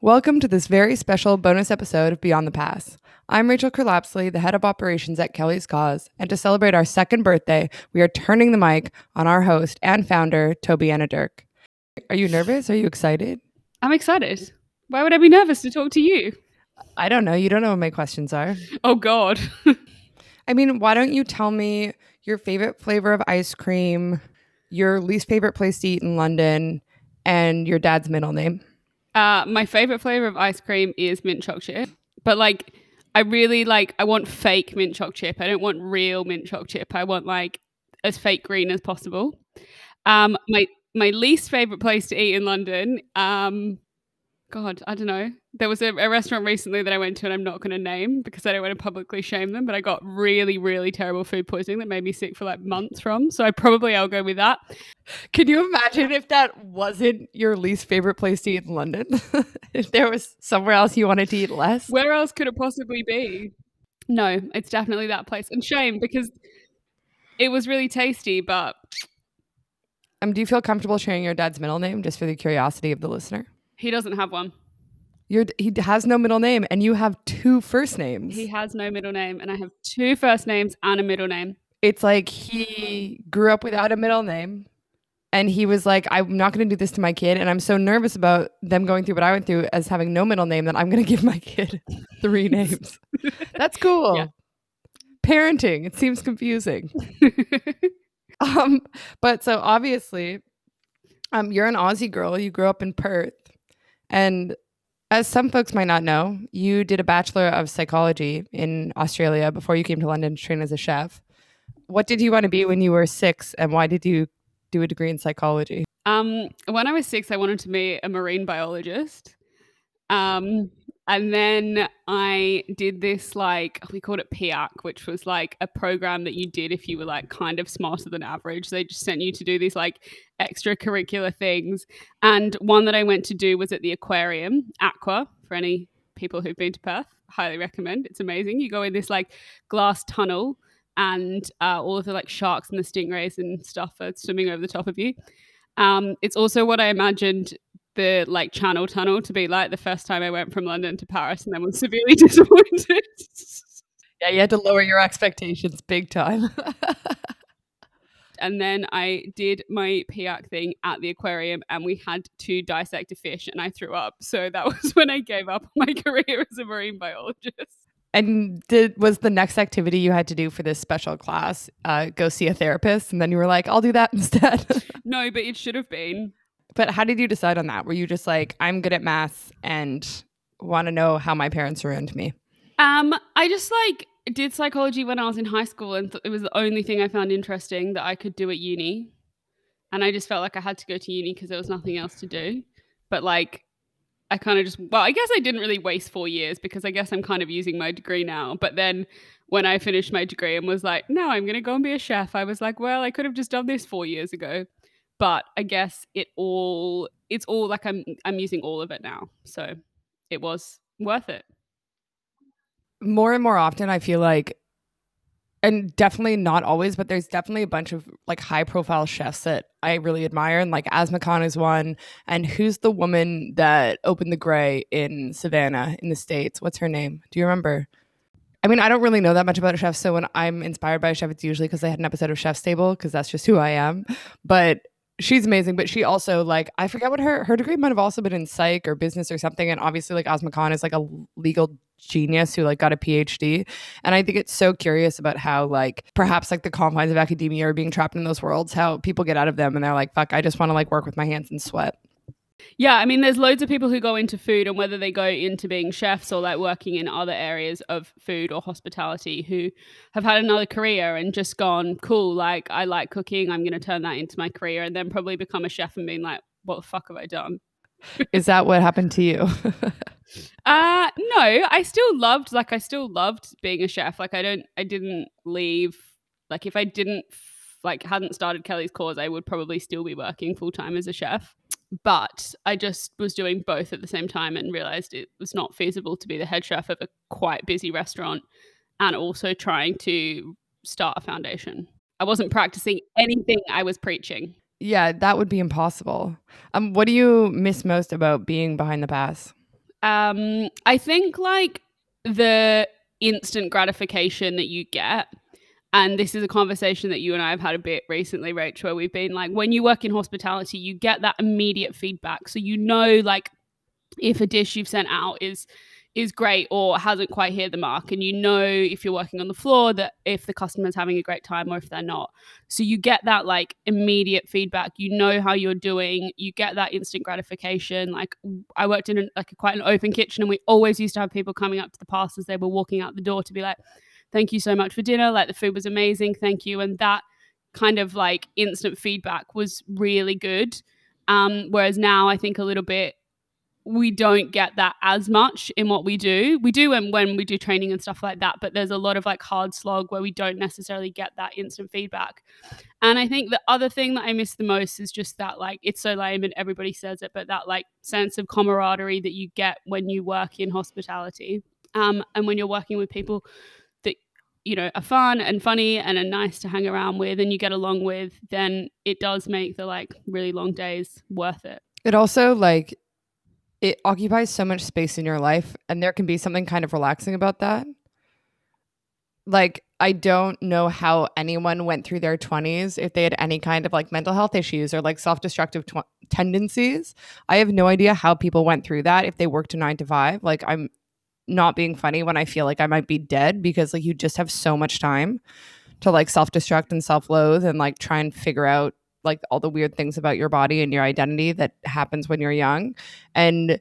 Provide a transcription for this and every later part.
Welcome to this very special bonus episode of Beyond the Pass. I'm Rachel Kerlapsley, the head of operations at Kelly's Cause, and to celebrate our second birthday, we are turning the mic on our host and founder, Tobie-Anna Durk. Are you nervous? Are you excited? I'm excited. Why would I be nervous to talk to you? I don't know. You don't know what my questions are. Oh, God. I mean, why don't you tell me your favorite flavor of ice cream, your least favorite place to eat in London, and your dad's middle name? Uh, my favorite flavor of ice cream is mint choc chip, but like, I really like. I want fake mint choc chip. I don't want real mint choc chip. I want like as fake green as possible. Um, my my least favorite place to eat in London. Um, God, I don't know. There was a, a restaurant recently that I went to, and I'm not going to name because I don't want to publicly shame them. But I got really, really terrible food poisoning that made me sick for like months from. So I probably I'll go with that. Can you imagine if that wasn't your least favorite place to eat in London? if there was somewhere else you wanted to eat less? Where else could it possibly be? No, it's definitely that place. And shame because it was really tasty, but Um, do you feel comfortable sharing your dad's middle name just for the curiosity of the listener? he doesn't have one. Your he has no middle name, and you have two first names. He has no middle name, and I have two first names and a middle name. it's like he grew up without a middle name, and he was like, "I'm not going to do this to my kid," and I'm so nervous about them going through what I went through as having no middle name that I'm going to give my kid three names. That's cool. Yeah. Parenting. It seems confusing. Um, but so obviously, um, you're an Aussie girl. You grew up in Perth, and as some folks might not know, you did a bachelor of psychology in Australia before you came to London to train as a chef. What did you want to be when you were six, and why did you do a degree in psychology? Um, when I was six, I wanted to be a marine biologist. Um, and then I did this like we called it PEAC, which was like a program that you did if you were like kind of smarter than average. They just sent you to do these like extracurricular things. And one that I went to do was at the aquarium, AQWA, for any people who've been to Perth. Highly recommend. It's amazing. You go in this like glass tunnel and uh, all of the like sharks and the stingrays and stuff are swimming over the top of you. Um, it's also what I imagined the like channel tunnel to be like the first time I went from London to Paris and then was severely disappointed. Yeah, you had to lower your expectations big time. and then I did my PEAC thing at the aquarium and we had to dissect a fish and I threw up. So that was when I gave up my career as a marine biologist. and did was the next activity you had to do for this special class uh, go see a therapist? And then you were like, "I'll do that instead." No, but it should have been. But how did you decide on that? Were you just like, I'm good at math and want to know how my parents ruined me? Um, I just like did psychology when I was in high school, and th- it was the only thing I found interesting that I could do at uni. And I just felt like I had to go to uni because there was nothing else to do. But like, I kind of just well, I guess I didn't really waste four years because I guess I'm kind of using my degree now. But then when I finished my degree and was like, no, I'm gonna go and be a chef, I was like, well, I could have just done this four years ago. But I guess it all it's all like I'm I'm using all of it now. So it was worth it. More and more often, I feel like, and definitely not always, but there's definitely a bunch of like high profile chefs that I really admire. And like Asma Khan is one. And who's the woman that opened the Grey in Savannah in the States? What's her name? Do you remember? I mean, I don't really know that much about a chef. So when I'm inspired by a chef, it's usually because they had an episode of Chef's Table, because that's just who I am. But she's amazing. But she also, like, I forget what her her degree might have also been in psych or business or something. And obviously, like, Asma Khan is like a legal genius who like got a PhD. And I think it's so curious about how like perhaps like the confines of academia are being trapped in those worlds, how people get out of them and they're like, fuck, I just want to like work with my hands and sweat. Yeah, I mean, there's loads of people who go into food, and whether they go into being chefs or like working in other areas of food or hospitality, who have had another career and just gone, cool, like I like cooking, I'm going to turn that into my career, and then probably become a chef and being like, what the fuck have I done? Is that what happened to you? Uh no, I still loved like I still loved being a chef. Like I don't I didn't leave like if I didn't like hadn't started Kelly's cause, I would probably still be working full time as a chef. But I just was doing both at the same time and realized it was not feasible to be the head chef of a quite busy restaurant and also trying to start a foundation. I wasn't practicing anything I was preaching. yeah, that would be impossible. Um, what do you miss most about being behind the pass? Um, I think like the instant gratification that you get and this is a conversation that you and I have had a bit recently, Rachel. Where we've been like, when you work in hospitality, you get that immediate feedback. So you know, like, if a dish you've sent out is is great or hasn't quite hit the mark and you know if you're working on the floor that if the customer's having a great time or if they're not so you get that like immediate feedback you know how you're doing you get that instant gratification like i worked in an, like a, quite an open kitchen and we always used to have people coming up to the pass as they were walking out the door to be like thank you so much for dinner like the food was amazing thank you and that kind of like instant feedback was really good um, whereas now i think a little bit we don't get that as much in what we do. We do when, when we do training and stuff like that, but there's a lot of like hard slog where we don't necessarily get that instant feedback. And I think the other thing that I miss the most is just that like it's so lame and everybody says it, but that like sense of camaraderie that you get when you work in hospitality. Um, and when you're working with people you know are fun and funny and are nice to hang around with and you get along with, then it does make the like really long days worth it. It also like it occupies so much space in your life and there can be something kind of relaxing about that like i don't know how anyone went through their 20s if they had any kind of like mental health issues or like self-destructive tw- tendencies i have no idea how people went through that if they worked a 9 to 5 like i'm not being funny when i feel like i might be dead because like you just have so much time to like self-destruct and self-loathe and like try and figure out like all the weird things about your body and your identity that happens when you're young. And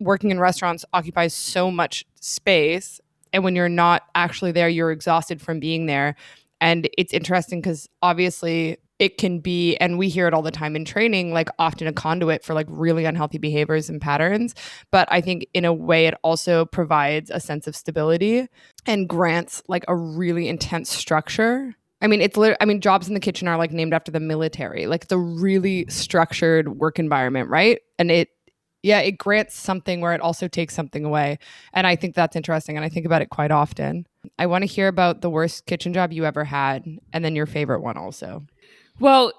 working in restaurants occupies so much space. And when you're not actually there you're exhausted from being there. And it's interesting cuz obviously it can be and we hear it all the time in training like often a conduit for like really unhealthy behaviors and patterns but i think in a way it also provides a sense of stability and grants like a really intense structure I mean, it's literally, I mean, jobs in the kitchen are like named after the military. Like it's a really structured work environment, right? And it, yeah, it grants something where it also takes something away. And I think that's interesting. And I think about it quite often. I want to hear about the worst kitchen job you ever had and then your favorite one also. Well,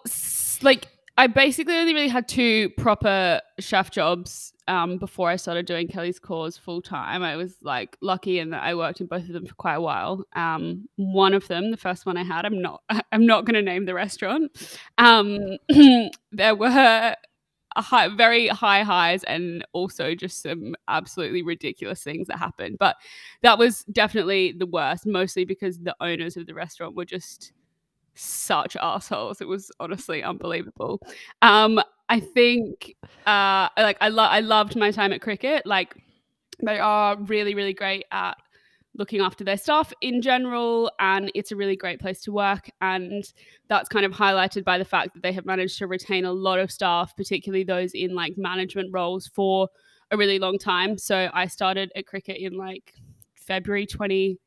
like I basically only really had two proper chef jobs um, before I started doing Kelly's Cause full time. I was like lucky in that I worked in both of them for quite a while. Um, one of them, the first one I had, I'm not I'm not going to name the restaurant. Um, there were high, very high highs and also just some absolutely ridiculous things that happened. But that was definitely the worst, mostly because the owners of the restaurant were just such assholes. It was honestly unbelievable. Um, I think uh, like I lo- I loved my time at Kricket. Like they are really really great at looking after their staff in general and it's a really great place to work and that's kind of highlighted by the fact that they have managed to retain a lot of staff particularly those in like management roles for a really long time so i started at Kricket in like february 20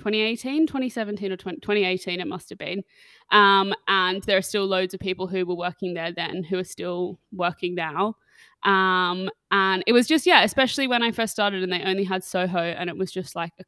2018, 2017, or 20, 2018, it must have been. Um, and there are still loads of people who were working there then who are still working now. Um, and it was just, yeah, especially when I first started and they only had Soho, and it was just like a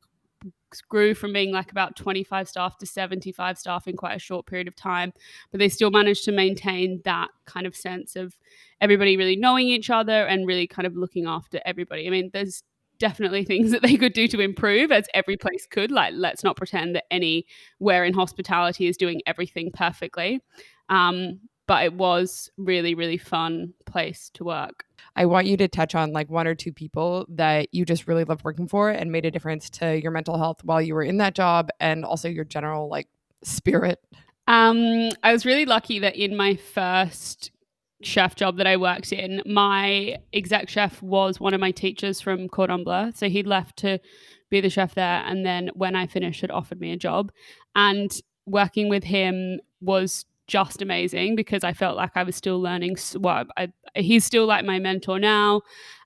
grew from being like about 25 staff to 75 staff in quite a short period of time but they still managed to maintain that kind of sense of everybody really knowing each other and really kind of looking after everybody i mean there's definitely things that they could do to improve as every place could. Like let's not pretend that anywhere in hospitality is doing everything perfectly. Um, but it was really really fun place to work. I want you to touch on like one or two people that you just really loved working for and made a difference to your mental health while you were in that job and also your general like spirit. Um, I was really lucky that in my first chef job that I worked in, my exec chef was one of my teachers from Cordon Bleu. So he'd left to be the chef there. And then when I finished, had offered me a job. And working with him was just amazing because I felt like I was still learning. Well, I, he's still like my mentor now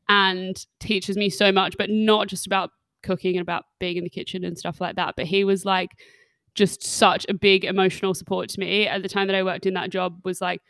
and teaches me so much, but not just about cooking and about being in the kitchen and stuff like that. But he was like just such a big emotional support to me at the time that I worked in that job was like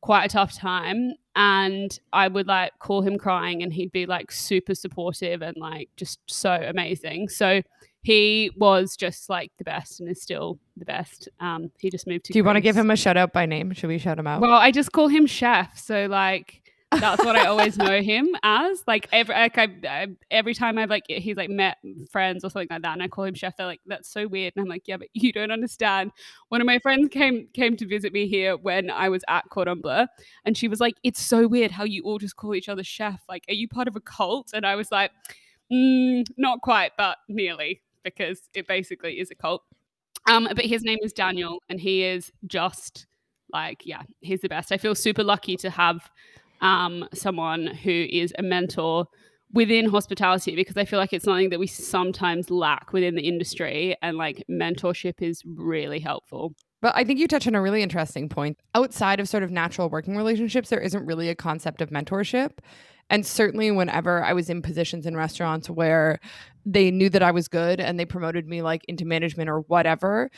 quite a tough time and I would like call him crying and he'd be like super supportive and like just so amazing. So he was just like the best and is still the best. Um, he just moved to. Do you want to give him a shout out by name? Should we shout him out? Well, I just call him Chef. So like That's what I always know him as. Like every like I, I, every time I've like he's like met friends or something like that, and I call him chef. They're like, "That's so weird," and I'm like, "Yeah, but you don't understand." One of my friends came came to visit me here when I was at Cordon Bleu, and she was like, "It's so weird how you all just call each other chef. Like, are you part of a cult?" And I was like, mm, "Not quite, but nearly." Because it basically is a cult. Um, but his name is Daniel, and he is just like, yeah, he's the best. I feel super lucky to have um, someone who is a mentor within hospitality because I feel like it's something that we sometimes lack within the industry, and like mentorship is really helpful. But I think you touch on a really interesting point. Outside of sort of natural working relationships, there isn't really a concept of mentorship. And certainly, whenever I was in positions in restaurants where they knew that I was good and they promoted me like into management or whatever,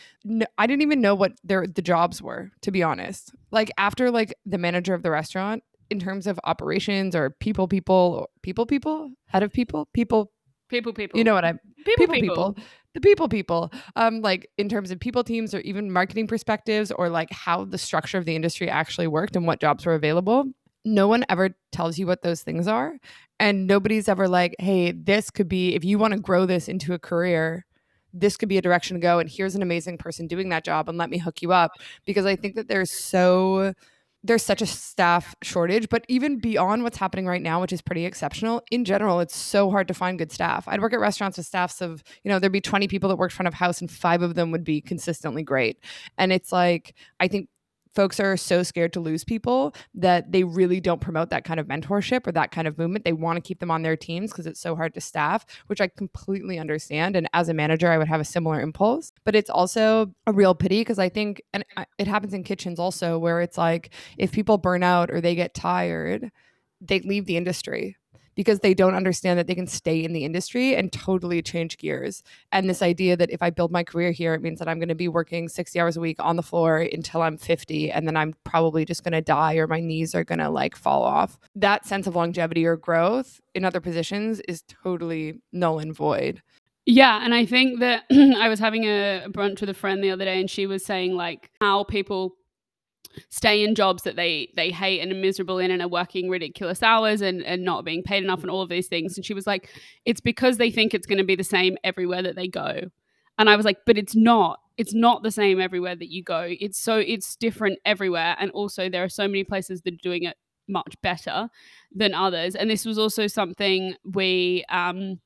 I didn't even know what their the jobs were. To be honest, like after like the manager of the restaurant, in terms of operations or people, people, people, people, head of people, people, people, people. You know what I'm people, people. people the people people um like in terms of people teams or even marketing perspectives or like how the structure of the industry actually worked and what jobs were available no one ever tells you what those things are and nobody's ever like hey this could be if you want to grow this into a career this could be a direction to go and here's an amazing person doing that job and let me hook you up because i think that there's so there's such a staff shortage but even beyond what's happening right now which is pretty exceptional in general it's so hard to find good staff. I'd work at restaurants with staffs of you know there'd be 20 people that worked front of house and five of them would be consistently great. And it's like i think folks are so scared to lose people that they really don't promote that kind of mentorship or that kind of movement. They want to keep them on their teams because it's so hard to staff, which I completely understand. And as a manager, I would have a similar impulse. But it's also a real pity because I think, and it happens in kitchens also, where it's like if people burn out or they get tired, they leave the industry because they don't understand that they can stay in the industry and totally change gears. And this idea that if I build my career here, it means that I'm going to be working 60 hours a week on the floor until I'm 50 and then I'm probably just going to die or my knees are going to like fall off. That sense of longevity or growth in other positions is totally null and void. Yeah, and I think that I was having a brunch with a friend the other day and she was saying like how people stay in jobs that they they hate and are miserable in and are working ridiculous hours and, and not being paid enough and all of these things. And she was like it's because they think it's going to be the same everywhere that they go. And i was like but it's not. It's not the same everywhere that you go. It's so it's different everywhere. And also there are so many places that are doing it much better than others. And this was also something we um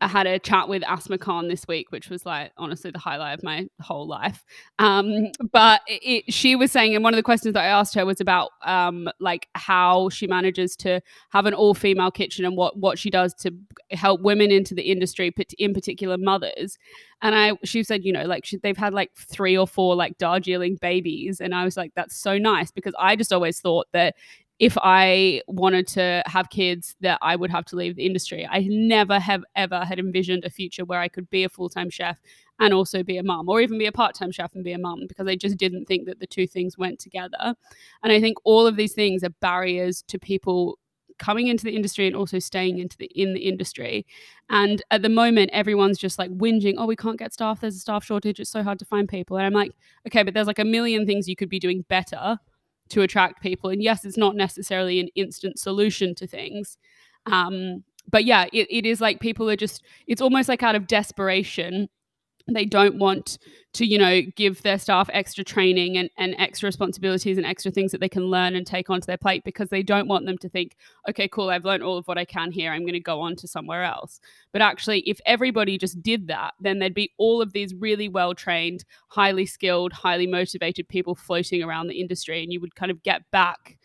I had a chat with Asma Khan this week, which was like honestly the highlight of my whole life. Um, but it, it, she was saying, and one of the questions that I asked her was about um, like how she manages to have an all female kitchen and what what she does to help women into the industry, in particular mothers. And I, she said, you know, like she, they've had like three or four like Darjeeling babies, and I was like, that's so nice because I just always thought that if I wanted to have kids, that I would have to leave the industry. I never have ever had envisioned a future where I could be a full time chef and also be a mum, or even be a part time chef and be a mum, because I just didn't think that the two things went together. And I think all of these things are barriers to people coming into the industry and also staying into the in the industry. And at the moment, everyone's just like whinging, oh, we can't get staff. There's a staff shortage. It's so hard to find people. And I'm like, okay, but there's like a million things you could be doing better to attract people. And yes, it's not necessarily an instant solution to things. Um, but yeah, it, it is like people are just, it's almost like out of desperation they don't want to you know give their staff extra training and, and extra responsibilities and extra things that they can learn and take onto their plate because they don't want them to think okay cool i've learned all of what i can here. I'm going to go on to somewhere else. But actually if everybody just did that then there'd be all of these really well trained highly skilled highly motivated people floating around the industry and you would kind of get back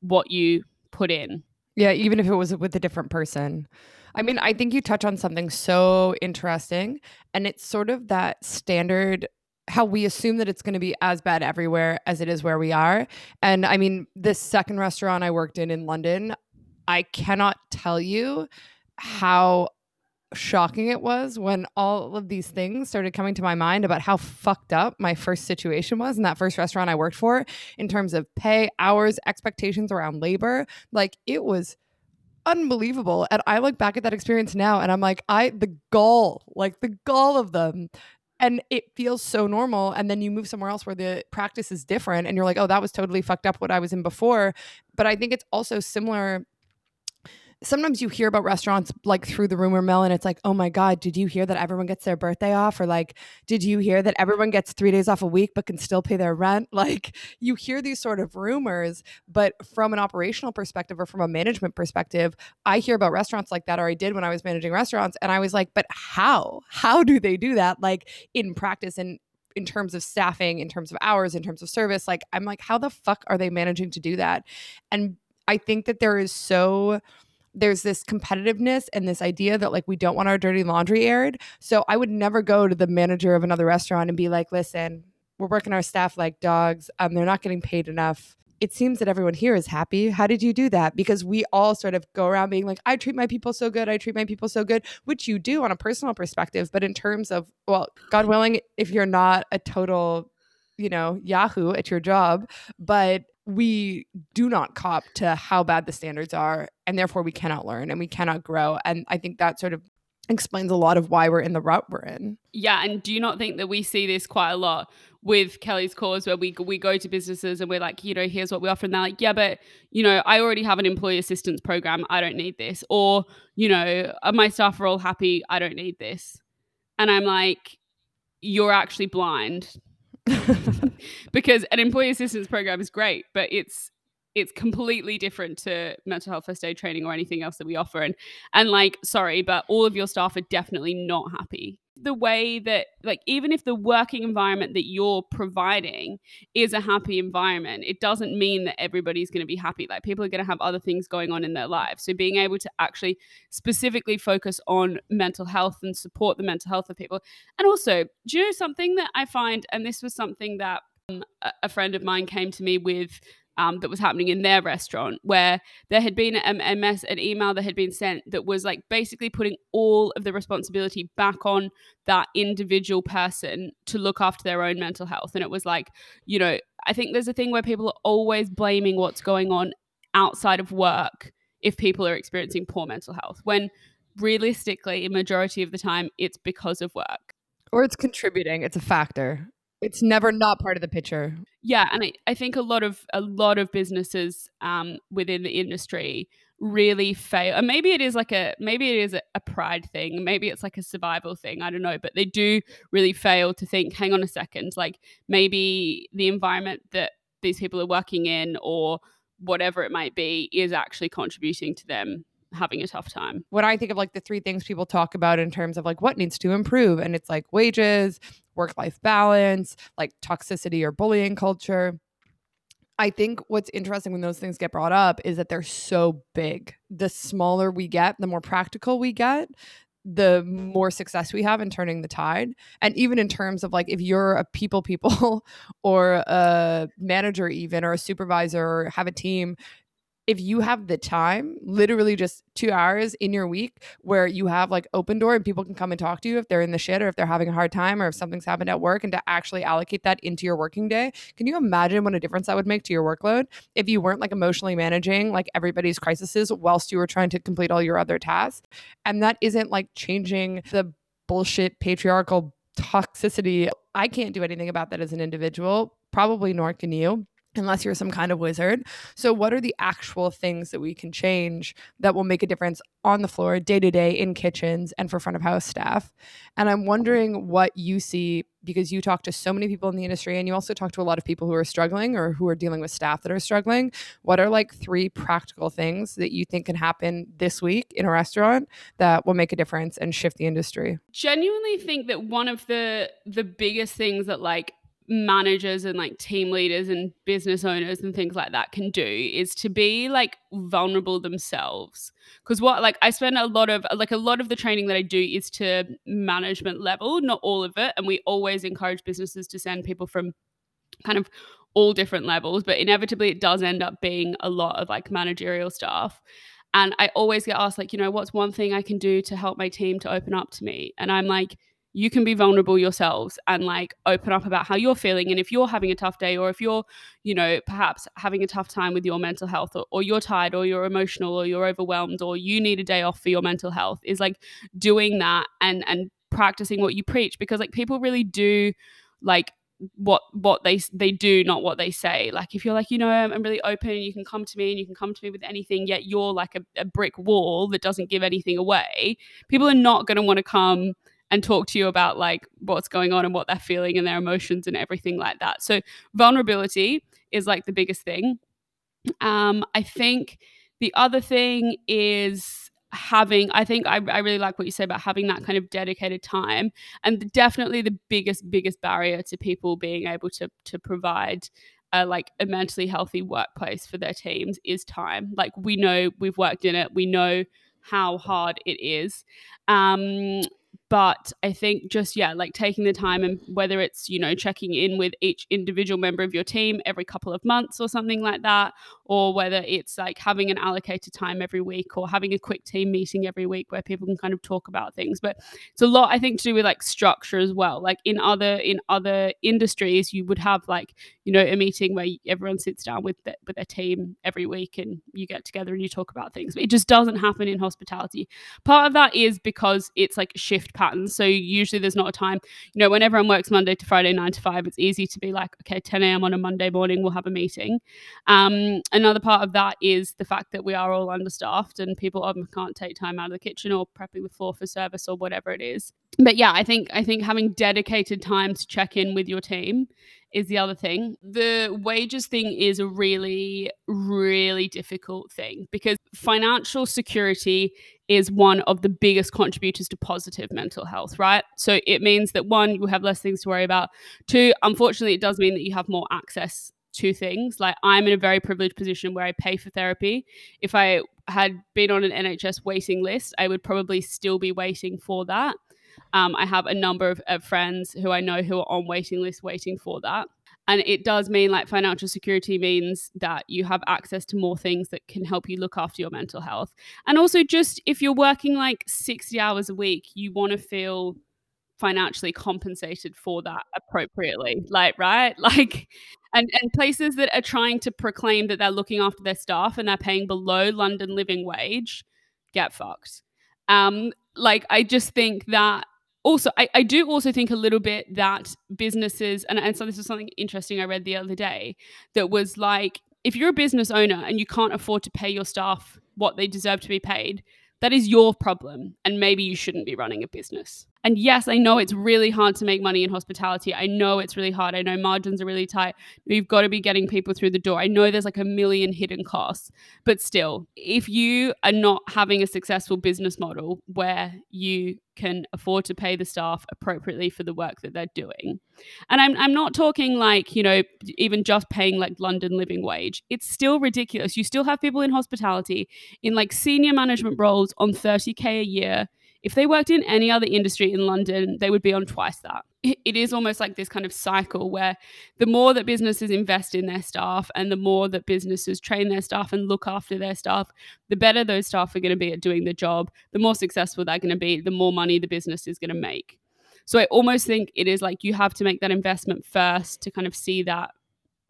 what you put in. Yeah even if it was with a different person I mean, I think you touch on something so interesting, and it's sort of that standard how we assume that it's going to be as bad everywhere as it is where we are. And I mean, this second restaurant I worked in in London, I cannot tell you how shocking it was when all of these things started coming to my mind about how fucked up my first situation was in that first restaurant I worked for in terms of pay, hours, expectations around labor. Like it was unbelievable. And I look back at that experience now and I'm like, I, the gall, like the gall of them. and it feels so normal and then you move somewhere else where the practice is different and you're like oh that was totally fucked up what i was in before but i think it's also similar sometimes you hear about restaurants like through the rumor mill and it's like oh my god did you hear that everyone gets their birthday off? Or like did you hear that everyone gets three days off a week but can still pay their rent? Like you hear these sort of rumors but from an operational perspective or from a management perspective i hear about restaurants like that or i did when i was managing restaurants and i was like but how? How do they do that like in practice and in terms of staffing in terms of hours in terms of service? Like i'm like how the fuck are they managing to do that? And i think that there is so there's this competitiveness and this idea that like we don't want our dirty laundry aired. So I would never go to the manager of another restaurant and be like, listen, we're working our staff like dogs. Um, they're not getting paid enough. It seems that everyone here is happy. How did you do that? Because we all sort of go around being like, I treat my people so good. I treat my people so good, which you do on a personal perspective. But in terms of, well, God willing, if you're not a total, you know, Yahoo at your job, but we do not cop to how bad the standards are and therefore we cannot learn and we cannot grow and i think that sort of explains a lot of why we're in the rut we're in. Yeah and do you not think that we see this quite a lot with kelly's cause where we we go to businesses and we're like you know here's what we offer and they're like yeah but you know i already have an employee assistance program i don't need this or you know my staff are all happy i don't need this and i'm like you're actually blind because an employee assistance program is great, but it's it's completely different to mental health first aid training or anything else that we offer. And and like, sorry, but all of your staff are definitely not happy. The way that like even if the working environment that you're providing is a happy environment it doesn't mean that everybody's going to be happy. Like people are going to have other things going on in their lives. So being able to actually specifically focus on mental health and support the mental health of people. And also do you know something that i find and this was something that um, a friend of mine came to me with um, that was happening in their restaurant where there had been a, a mess, an email that had been sent that was like basically putting all of the responsibility back on that individual person to look after their own mental health. And it was like, you know, I think there's a thing where people are always blaming what's going on outside of work if people are experiencing poor mental health when realistically, a majority of the time, it's because of work. Or it's contributing, it's a factor. It's never not part of the picture. Yeah, and I, I think a lot of a lot of businesses um, within the industry really fail. And maybe it is like a maybe it is a, a pride thing. Maybe it's like a survival thing. I don't know, but they do really fail to think. Hang on a second, like maybe the environment that these people are working in or whatever it might be is actually contributing to them having a tough time. When I think of like the three things people talk about in terms of like what needs to improve, and it's like wages, work life balance, like toxicity or bullying culture. I think what's interesting when those things get brought up is that they're so big. The smaller we get, the more practical we get, the more success we have in turning the tide. And even in terms of like if you're a people people or a manager even or a supervisor or have a team, if you have the time, literally just two hours in your week where you have like open door and people can come and talk to you if they're in the shit or if they're having a hard time or if something's happened at work and to actually allocate that into your working day, can you imagine what a difference that would make to your workload if you weren't like emotionally managing like everybody's crises whilst you were trying to complete all your other tasks? And that isn't like changing the bullshit patriarchal toxicity. I can't do anything about that as an individual, probably nor can you unless you're some kind of wizard. So, what are the actual things that we can change that will make a difference on the floor, day to day, in kitchens, and for front of house staff? And I'm wondering what you see because you talk to so many people in the industry and you also talk to a lot of people who are struggling or who are dealing with staff that are struggling. What are like three practical things that you think can happen this week in a restaurant that will make a difference and shift the industry? Genuinely think that one of the the biggest things that like managers and like team leaders and business owners and things like that can do is to be like vulnerable themselves. Because what like i spend a lot of like a lot of the training that i do is to management level not all of it and we always encourage businesses to send people from kind of all different levels but inevitably it does end up being a lot of like managerial stuff and i always get asked like you know what's one thing i can do to help my team to open up to me? And i'm like you can be vulnerable yourselves and like open up about how you're feeling and if you're having a tough day or if you're you know perhaps having a tough time with your mental health or, or, you're tired or you're emotional or you're overwhelmed or you need a day off for your mental health is like doing that and and practicing what you preach because like people really do like what what they they do not what they say. Like if you're like you know I'm, I'm really open and you can come to me and you can come to me with anything yet you're like a, a brick wall that doesn't give anything away people are not going to want to come and talk to you about like what's going on and what they're feeling and their emotions and everything like that. So vulnerability is like the biggest thing. Um i think the other thing is having i think I, I really like what you say about having that kind of dedicated time and definitely the biggest biggest barrier to people being able to to provide a, like a mentally healthy workplace for their teams is time. Like we know we've worked in it. We know how hard it is. Um but i think just yeah like taking the time and whether it's you know checking in with each individual member of your team every couple of months or something like that or whether it's like having an allocated time every week or having a quick team meeting every week where people can kind of talk about things. But it's a lot i think to do with like structure as well. Like in other in other industries you would have like you know a meeting where everyone sits down with the, with their team every week and you get together and you talk about things. But it just doesn't happen in hospitality. Part of that is because it's like shift patterns. So usually there's not a time, you know, when everyone works Monday to Friday, nine to five, it's easy to be like, okay, 10 a.m. on a Monday morning, we'll have a meeting. Um, another part of that is the fact that we are all understaffed and people often can't take time out of the kitchen or prepping the floor for service or whatever it is. But yeah, I think I think having dedicated time to check in with your team is the other thing. The wages thing is a really, really difficult thing because financial security is one of the biggest contributors to positive mental health, right? So it means that one, you have less things to worry about. Two, unfortunately, it does mean that you have more access to things. Like I'm in a very privileged position where I pay for therapy. If I had been on an NHS waiting list, I would probably still be waiting for that. Um, I have a number of, of friends who I know who are on waiting lists waiting for that. And it does mean like financial security means that you have access to more things that can help you look after your mental health. And also, just if you're working like 60 hours a week, you want to feel financially compensated for that appropriately. Like right? Like and and places that are trying to proclaim that they're looking after their staff and they're paying below london living wage get fucked. Um like i just think that also I, I do also think a little bit that businesses and, and so this is something interesting i read the other day that was like if you're a business owner and you can't afford to pay your staff what they deserve to be paid that is your problem and maybe you shouldn't be running a business and yes, I know it's really hard to make money in hospitality. I know it's really hard. I know margins are really tight. You've got to be getting people through the door. I know there's like a million hidden costs, but still, if you are not having a successful business model where you can afford to pay the staff appropriately for the work that they're doing. And I'm, I'm not talking like, you know, even just paying like London living wage. It's still ridiculous. You still have people in hospitality in like senior management roles on 30K a year if they worked in any other industry in London, they would be on twice that. It is almost like this kind of cycle where the more that businesses invest in their staff and the more that businesses train their staff and look after their staff, the better those staff are going to be at doing the job, the more successful they're going to be, the more money the business is going to make. So I almost think it is like you have to make that investment first to kind of see that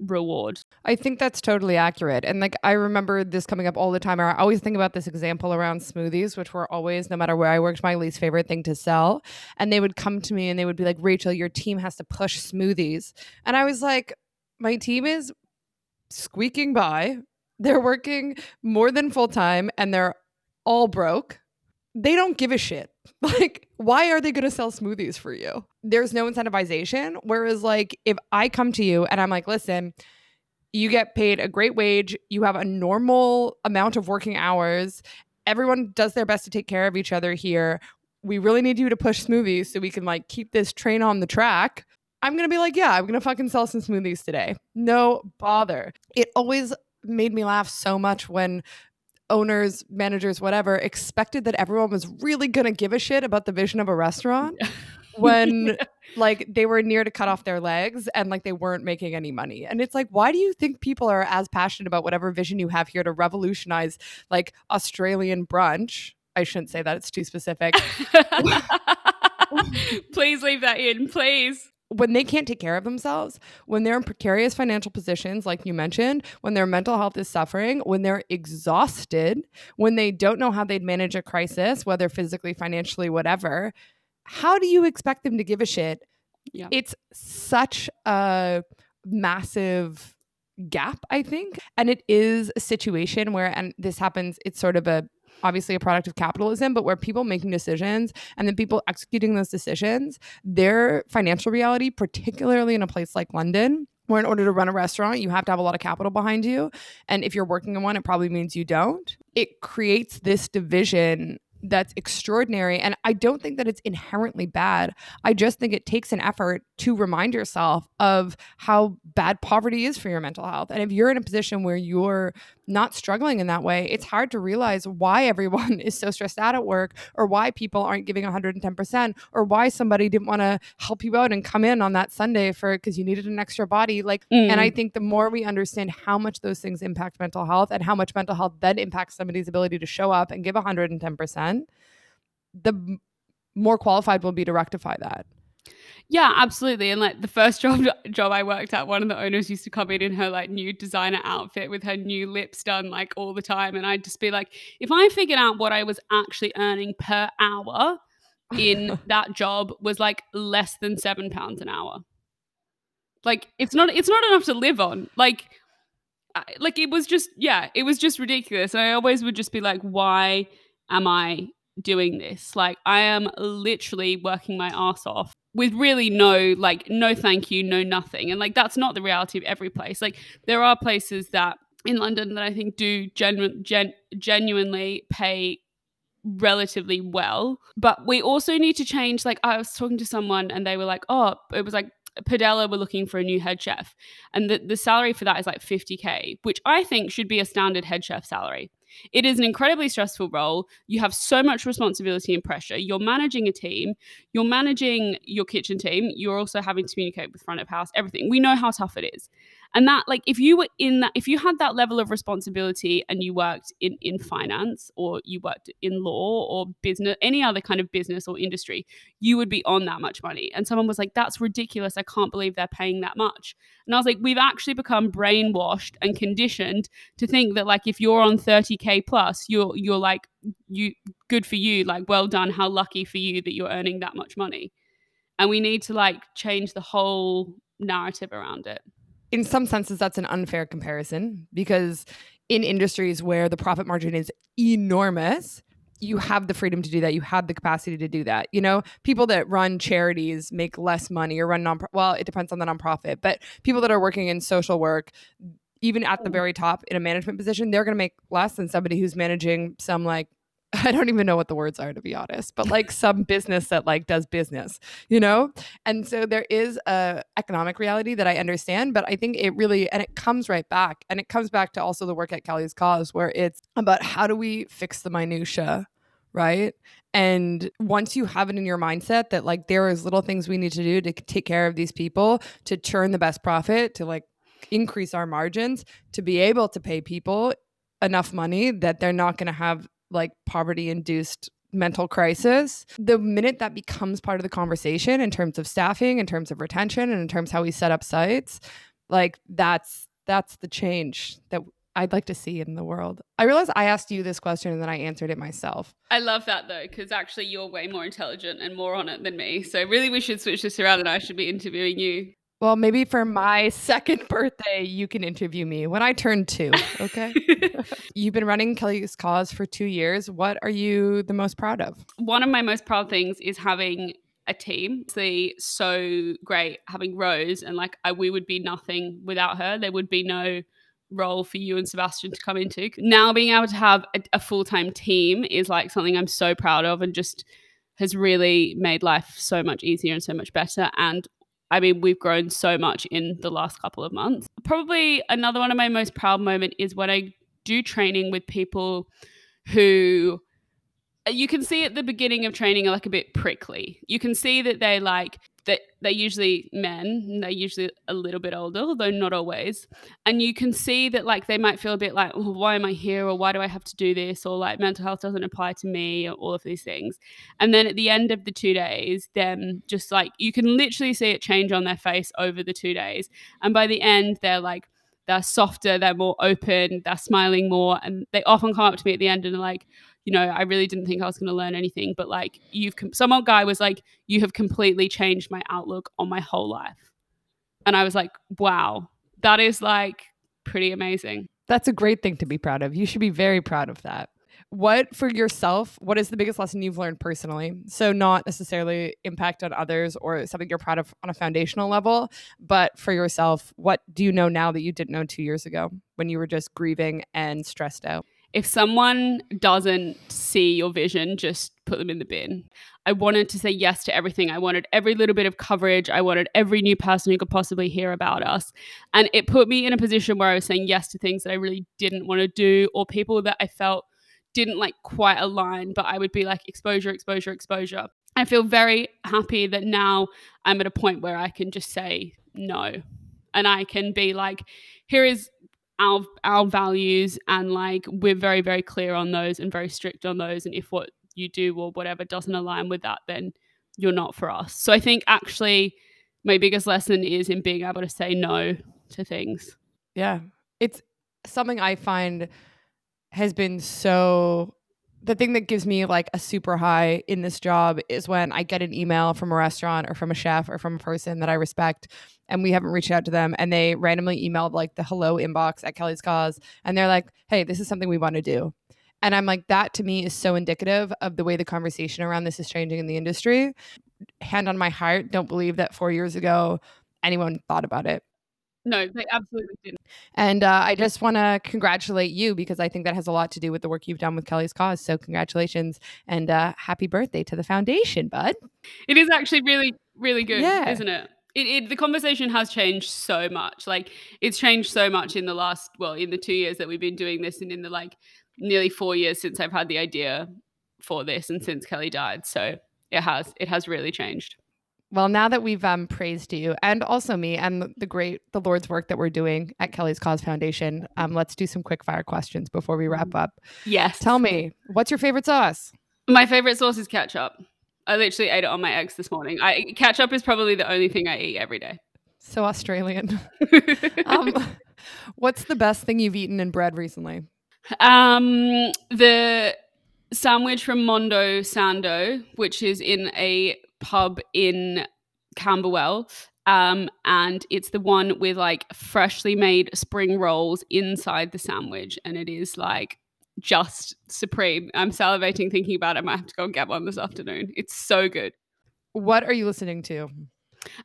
reward. I think that's totally accurate. And like I remember this coming up all the time. I always think about this example around smoothies, which were always, no matter where I worked, my least favorite thing to sell. And they would come to me and they would be like, Rachel, your team has to push smoothies. And I was like, my team is squeaking by. They're working more than full time and they're all broke. They don't give a shit. Like, why are they going to sell smoothies for you? There's no incentivization. Whereas, like, if I come to you and I'm like, listen, you get paid a great wage, you have a normal amount of working hours, everyone does their best to take care of each other here. We really need you to push smoothies so we can like keep this train on the track. I'm going to be like, yeah, I'm going to fucking sell some smoothies today. No bother. It always made me laugh so much when owners, managers, whatever, expected that everyone was really going to give a shit about the vision of a restaurant when like they were near to cut off their legs and like they weren't making any money. And it's like, why do you think people are as passionate about whatever vision you have here to revolutionize like Australian brunch? I shouldn't say that, it's too specific. please leave that in, please when they can't take care of themselves, when they're in precarious financial positions, like you mentioned, when their mental health is suffering, when they're exhausted, when they don't know how they'd manage a crisis, whether physically, financially, whatever, how do you expect them to give a shit? Yeah. It's such a massive gap, I think. And it is a situation where, and this happens, it's sort of a obviously a product of capitalism, but where people making decisions and then people executing those decisions, their financial reality, particularly in a place like London, where in order to run a restaurant, you have to have a lot of capital behind you. And if you're working in one, it probably means you don't. It creates this division that's extraordinary. And I don't think that it's inherently bad. I just think it takes an effort to remind yourself of how bad poverty is for your mental health. And if you're in a position where you're not struggling in that way, it's hard to realize why everyone is so stressed out at work or why people aren't giving 110% or why somebody didn't want to help you out and come in on that Sunday for because you needed an extra body. Like, mm. and I think the more we understand how much those things impact mental health and how much mental health then impacts somebody's ability to show up and give 110%, the more qualified we'll be to rectify that. Yeah, absolutely. And like the first job job I worked at, one of the owners used to come in in her like new designer outfit with her new lips done like all the time, and I'd just be like, if I figured out what I was actually earning per hour in that job was like less than seven pounds an hour. Like it's not it's not enough to live on. Like like it was just yeah, it was just ridiculous. And I always would just be like, why am I doing this? Like I am literally working my ass off with really no like no thank you no nothing. And like that's not the reality of every place. Like there are places that in london that i think do genu- gen- genuinely pay relatively well. But we also need to change like i was talking to someone and they were like oh it was like Padella were looking for a new head chef, and the, the salary for that is like 50k, which I think should be a standard head chef salary. It is an incredibly stressful role. You have so much responsibility and pressure. You're managing a team, you're managing your kitchen team, you're also having to communicate with front of house, everything. We know how tough it is. And that, like, if you were in that, if you had that level of responsibility and you worked in, in finance or you worked in law or business, any other kind of business or industry, you would be on that much money. And someone was like, that's ridiculous. I can't believe they're paying that much. And I was like, we've actually become brainwashed and conditioned to think that, like, if you're on 30K plus, you're, you're like, you, good for you. Like, well done. How lucky for you that you're earning that much money. And we need to, like, change the whole narrative around it in some senses that's an unfair comparison because in industries where the profit margin is enormous you have the freedom to do that you have the capacity to do that you know people that run charities make less money or run non well it depends on the nonprofit but people that are working in social work even at the mm. very top in a management position they're going to make less than somebody who's managing some like I don't even know what the words are to be honest, but like some business that like does business, you know? And so there is a economic reality that I understand, but I think it really and it comes right back and it comes back to also the work at Kelly's cause where it's about how do we fix the minutia, right? And once you have it in your mindset that like there is little things we need to do to take care of these people, to turn the best profit, to like increase our margins, to be able to pay people enough money that they're not going to have like poverty induced mental crisis the minute that becomes part of the conversation in terms of staffing in terms of retention and in terms how we set up sites like that's that's the change that I'd like to see in the world. I realize I asked you this question and then I answered it myself. I love that though, because actually you're way more intelligent and more on it than me. So really we should switch this around and I should be interviewing you. Well, maybe for my second birthday, you can interview me when I turn two. Okay. You've been running Kelly's Cause for two years. What are you the most proud of? One of my most proud things is having a team. It's so great having Rose, and like I, we would be nothing without her. There would be no role for you and Sebastian to come into. Now being able to have a, a full time team is like something I'm so proud of, and just has really made life so much easier and so much better. And I mean, we've grown so much in the last couple of months. Probably another one of my most proud moment is when I do training with people who you can see at the beginning of training are like a bit prickly. You can see that they like that they're usually men they're usually a little bit older although not always. And you can see that like they might feel a bit like oh, why am i here? Or why do i have to do this? Or like mental health doesn't apply to me or all of these things. And then at the end of the two days them just like you can literally see it change on their face over the two days. And by the end they're like they're softer they're more open they're smiling more and they often come up to me at the end and are like you know, I really didn't think I was going to learn anything, but like you've com- some old guy was like, you have completely changed my outlook on my whole life. And I was like, wow, that is like pretty amazing. That's a great thing to be proud of. You should be very proud of that. What for yourself, what is the biggest lesson you've learned personally? So, not necessarily impact on others or something you're proud of on a foundational level, but for yourself, what do you know now that you didn't know two years ago when you were just grieving and stressed out? If someone doesn't see your vision, just put them in the bin. I wanted to say yes to everything. I wanted every little bit of coverage. I wanted every new person who could possibly hear about us. And it put me in a position where I was saying yes to things that I really didn't want to do or people that I felt didn't like quite align, but I would be like exposure, exposure, exposure. I feel very happy that now I'm at a point where I can just say no. And I can be like, here is our our values and like we're very very clear on those and very strict on those. And if what you do or whatever doesn't align with that then you're not for us. So i think actually my biggest lesson is in being able to say no to things. Yeah. It's something i find has been so the thing that gives me like a super high in this job is when I get an email from a restaurant or from a chef or from a person that I respect and we haven't reached out to them and they randomly emailed like the hello inbox at Kelly's Cause and they're like, hey, this is something we want to do. And I'm like, that to me is so indicative of the way the conversation around this is changing in the industry. Hand on my heart, don't believe that four years ago anyone thought about it. No, they absolutely didn't. And uh, I just want to congratulate you because I think that has a lot to do with the work you've done with Kelly's Cause. So, congratulations and uh, happy birthday to the foundation, bud. It is actually really, really good, yeah. isn't it? It, it, the conversation has changed so much. Like it's changed so much in the last, well, in the two years that we've been doing this, and in the like nearly four years since I've had the idea for this, and since Kelly died. So it has, it has really changed. Well, now that we've um, praised you and also me and the great, the Lord's work that we're doing at Kelly's Cause Foundation, um, let's do some quick fire questions before we wrap up. Yes. Tell me, what's your favorite sauce? My favorite sauce is ketchup. I literally ate it on my eggs this morning. I ketchup is probably the only thing I eat every day. So Australian. um, what's the best thing you've eaten in bread recently? Um, the sandwich from Mondo Sando, which is in a pub in Camberwell. Um, and it's the one with like freshly made spring rolls inside the sandwich. And it is like just supreme. I'm salivating thinking about it. I might have to go and get one this afternoon. It's so good. What are you listening to?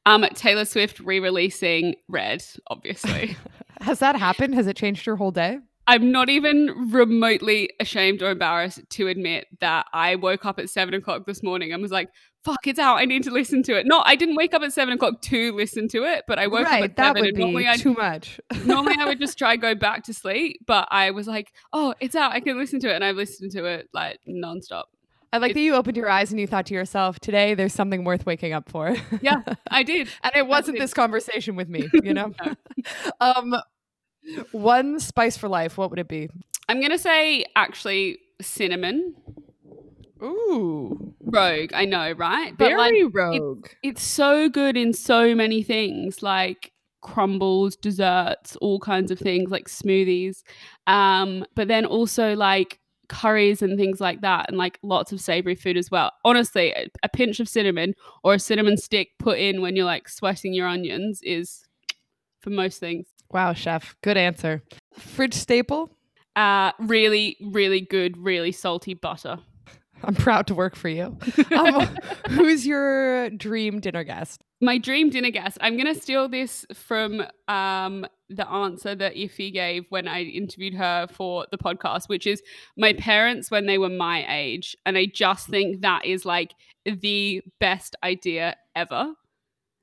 Um, Taylor Swift re-releasing Red, obviously. Has that happened? Has it changed your whole day? I'm not even remotely ashamed or embarrassed to admit that I woke up at seven o'clock this morning and was like, fuck, it's out. I need to listen to it. No, I didn't wake up at seven o'clock to listen to it, but I woke right, up at that seven. Would and normally be too much. normally I would just try go back to sleep, but I was like, oh, it's out. I can listen to it. And I've listened to it like nonstop. I like that you opened your eyes and you thought to yourself, today there's something worth waking up for. yeah, I did. and it wasn't this conversation with me, you know? um, one spice for life, what would it be? I'm going to say actually cinnamon. Ooh. Rogue, I know, right? But Very like, rogue. It, it's so good in so many things, like crumbles, desserts, all kinds of things, like smoothies. Um, but then also like curries and things like that, and like lots of savory food as well. Honestly, a, a pinch of cinnamon or a cinnamon stick put in when you're like sweating your onions is for most things. Wow, chef. Good answer. Fridge staple? Uh, really, really good, really salty butter. I'm proud to work for you. Um, who's your dream dinner guest? My dream dinner guest. I'm going to steal this from um, the answer that Ify gave when I interviewed her for the podcast, which is my parents when they were my age. And I just think that is like the best idea ever.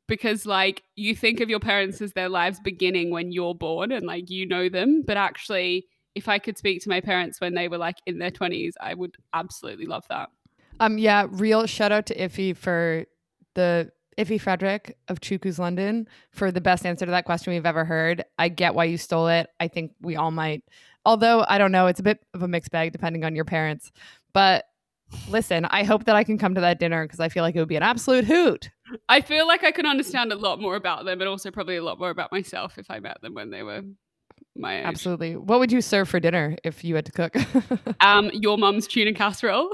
Because, like, you think of your parents as their lives beginning when you're born and, like, you know them, but actually, if I could speak to my parents when they were like in their 20s, I would absolutely love that. Um, yeah, real shout out to Ify for the Ify Frederick of Chuku's London for the best answer to that question we've ever heard. I get why you stole it. I think we all might. Although I don't know, it's a bit of a mixed bag depending on your parents. But listen, I hope that I can come to that dinner because I feel like it would be an absolute hoot. I feel like I could understand a lot more about them and also probably a lot more about myself if I met them when they were my age. Absolutely. What would you serve for dinner if you had to cook? Um, your mum's tuna casserole.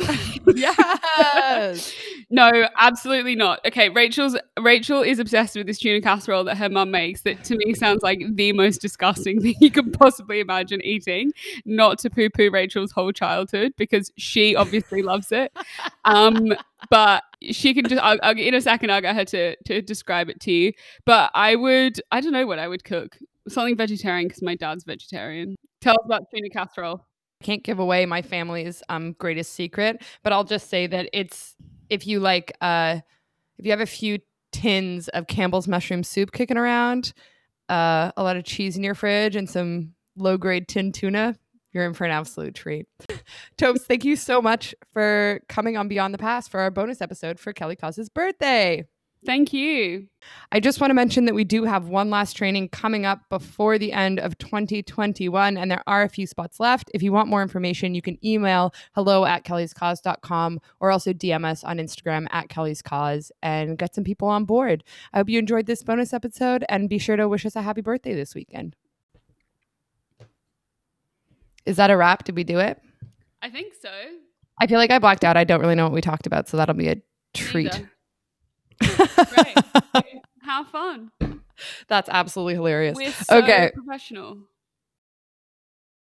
yes. no, absolutely not. Okay, Rachel's Rachel is obsessed with this tuna casserole that her mum makes. That to me sounds like the most disgusting thing you could possibly imagine eating. Not to poo-poo Rachel's whole childhood because she obviously loves it. Um, but she can just I'll, I'll, in a second I'll get her to to describe it to you. But I would I don't know what I would cook. Something vegetarian because my dad's vegetarian. Tell us about tuna casserole. I can't give away my family's um greatest secret, but I'll just say that it's if you like uh if you have a few tins of Campbell's mushroom soup kicking around, uh a lot of cheese in your fridge and some low grade tin tuna, you're in for an absolute treat. Tobes, thank you so much for coming on Beyond the Pass for our bonus episode for Kelly Cause's birthday. Thank you. I just want to mention that we do have one last training coming up before the end of 2021, and there are a few spots left. If you want more information, you can email hello at kellyscause.com or also DM us on Instagram at Kelly's Cause and get some people on board. I hope you enjoyed this bonus episode and be sure to wish us a happy birthday this weekend. Is that a wrap? Did we do it? I think so. I feel like I blacked out. I don't really know what we talked about, so that'll be a treat. Great. Have fun. That's absolutely hilarious. We're so Okay. professional.